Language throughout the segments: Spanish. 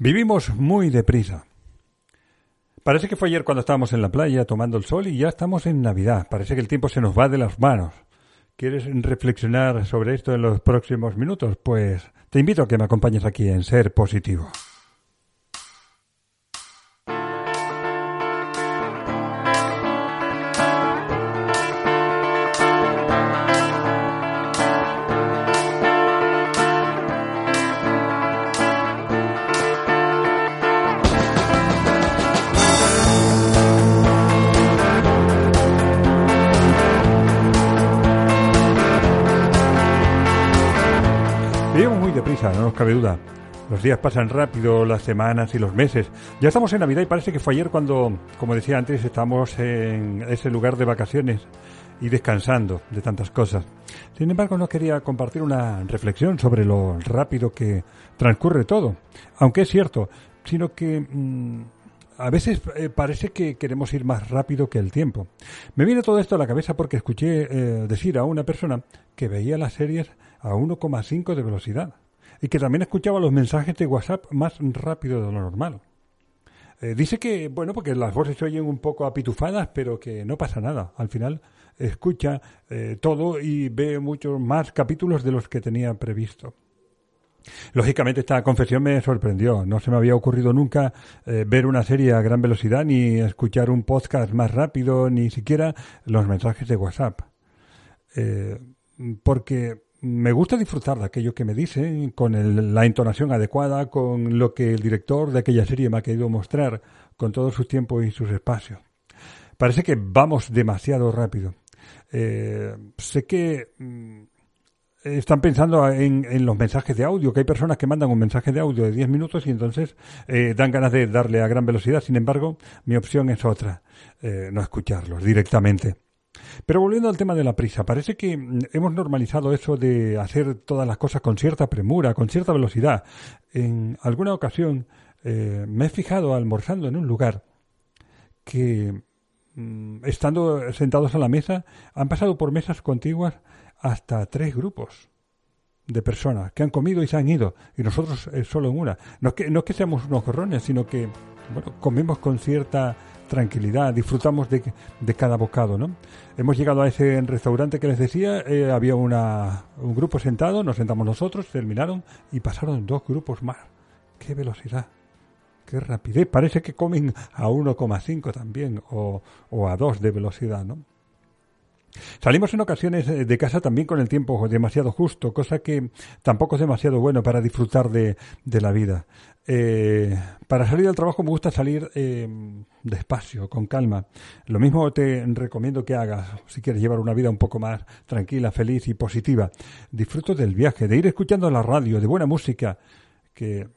Vivimos muy deprisa. Parece que fue ayer cuando estábamos en la playa tomando el sol y ya estamos en Navidad. Parece que el tiempo se nos va de las manos. ¿Quieres reflexionar sobre esto en los próximos minutos? Pues te invito a que me acompañes aquí en Ser Positivo. No nos cabe duda. Los días pasan rápido, las semanas y los meses. Ya estamos en Navidad y parece que fue ayer cuando, como decía antes, estamos en ese lugar de vacaciones y descansando de tantas cosas. Sin embargo, no quería compartir una reflexión sobre lo rápido que transcurre todo. Aunque es cierto, sino que mm, a veces eh, parece que queremos ir más rápido que el tiempo. Me viene todo esto a la cabeza porque escuché eh, decir a una persona que veía las series a 1,5 de velocidad y que también escuchaba los mensajes de WhatsApp más rápido de lo normal. Eh, dice que, bueno, porque las voces se oyen un poco apitufadas, pero que no pasa nada. Al final escucha eh, todo y ve muchos más capítulos de los que tenía previsto. Lógicamente esta confesión me sorprendió. No se me había ocurrido nunca eh, ver una serie a gran velocidad, ni escuchar un podcast más rápido, ni siquiera los mensajes de WhatsApp. porque me gusta disfrutar de aquello que me dicen, con la entonación adecuada, con lo que el director de aquella serie me ha querido mostrar, con todos sus tiempos y sus espacios. Parece que vamos demasiado rápido. Eh, sé que mm, están pensando en, los mensajes de audio, que hay personas que mandan un mensaje de audio de 10 minutos y entonces eh, dan ganas de darle a gran velocidad. Sin embargo, mi opción es otra, eh, no escucharlos directamente. Pero volviendo al tema de la prisa, parece que mm, hemos normalizado eso de hacer todas las cosas con cierta premura, con cierta velocidad. En alguna ocasión eh, me he fijado almorzando en un lugar que, mm, estando sentados a la mesa, han pasado por mesas contiguas hasta tres grupos de personas que han comido y se han ido, y nosotros eh, solo en una. No es, que, no es que seamos unos gorrones, sino que bueno, comemos con cierta tranquilidad, disfrutamos de, de, cada bocado, ¿no? Hemos llegado a ese restaurante que les decía, eh, había una, un grupo sentado, nos sentamos nosotros, terminaron y pasaron dos grupos más. ¡Qué velocidad! ¡Qué rapidez! Parece que comen a 1,5 también o, o a 2 de velocidad, ¿no? Salimos en ocasiones eh, de casa también con el tiempo demasiado justo, cosa que tampoco es demasiado bueno para disfrutar de, la vida. Eh, para salir al trabajo me gusta salir eh, despacio, con calma. Lo mismo te recomiendo que hagas si quieres llevar una vida un poco más tranquila, feliz y positiva. Disfruto del viaje, de ir escuchando la radio, de buena música, que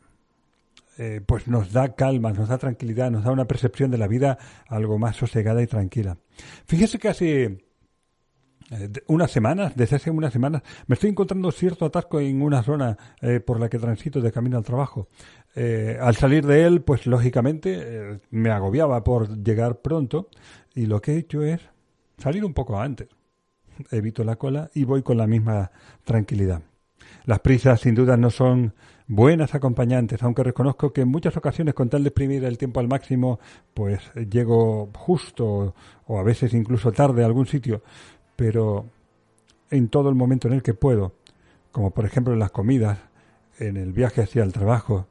eh, pues nos da calma, nos da tranquilidad, nos da una percepción de la vida algo más sosegada y tranquila. Fíjese que hace unas semanas, desde hace unas semanas, me estoy encontrando cierto atasco en una zona eh, por la que transito de camino al trabajo. Eh, al salir de él, pues lógicamente me agobiaba por llegar pronto y lo que he hecho es salir un poco antes. Evito la cola y voy con la misma tranquilidad. Las prisas sin duda no son buenas acompañantes, aunque reconozco que en muchas ocasiones con tal de exprimir el tiempo al máximo, pues llego justo o a veces incluso tarde a algún sitio, pero en todo el momento en el que puedo, como por ejemplo en las comidas, en el viaje hacia el trabajo,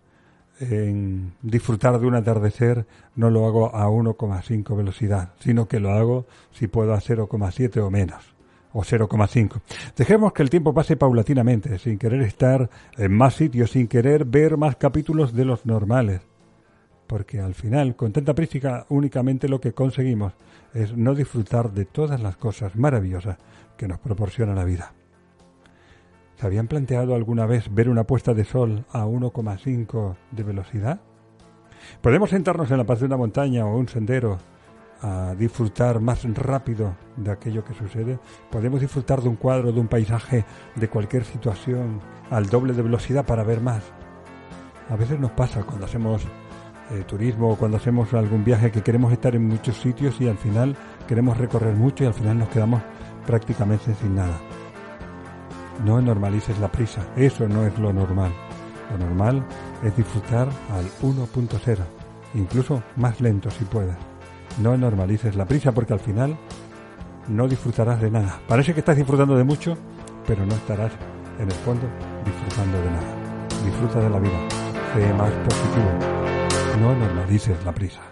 en disfrutar de un atardecer, no lo hago a 1,5 velocidad, sino que lo hago si puedo a 0,7 o menos, o 0,5. Dejemos que el tiempo pase paulatinamente, sin querer estar en más sitios, sin querer ver más capítulos de los normales, porque al final, con tanta prística, únicamente lo que conseguimos es no disfrutar de todas las cosas maravillosas que nos proporciona la vida. ¿Se habían planteado alguna vez ver una puesta de sol a 1,5 de velocidad? ¿Podemos sentarnos en la paz de una montaña o un sendero a disfrutar más rápido de aquello que sucede? ¿Podemos disfrutar de un cuadro, de un paisaje, de cualquier situación al doble de velocidad para ver más? A veces nos pasa cuando hacemos eh, turismo o cuando hacemos algún viaje que queremos estar en muchos sitios y al final queremos recorrer mucho y al final nos quedamos prácticamente sin nada. No normalices la prisa, eso no es lo normal. Lo normal es disfrutar al 1.0, incluso más lento si puedes. No normalices la prisa porque al final no disfrutarás de nada. Parece que estás disfrutando de mucho, pero no estarás en el fondo disfrutando de nada. Disfruta de la vida. Sé más positivo. No normalices la prisa.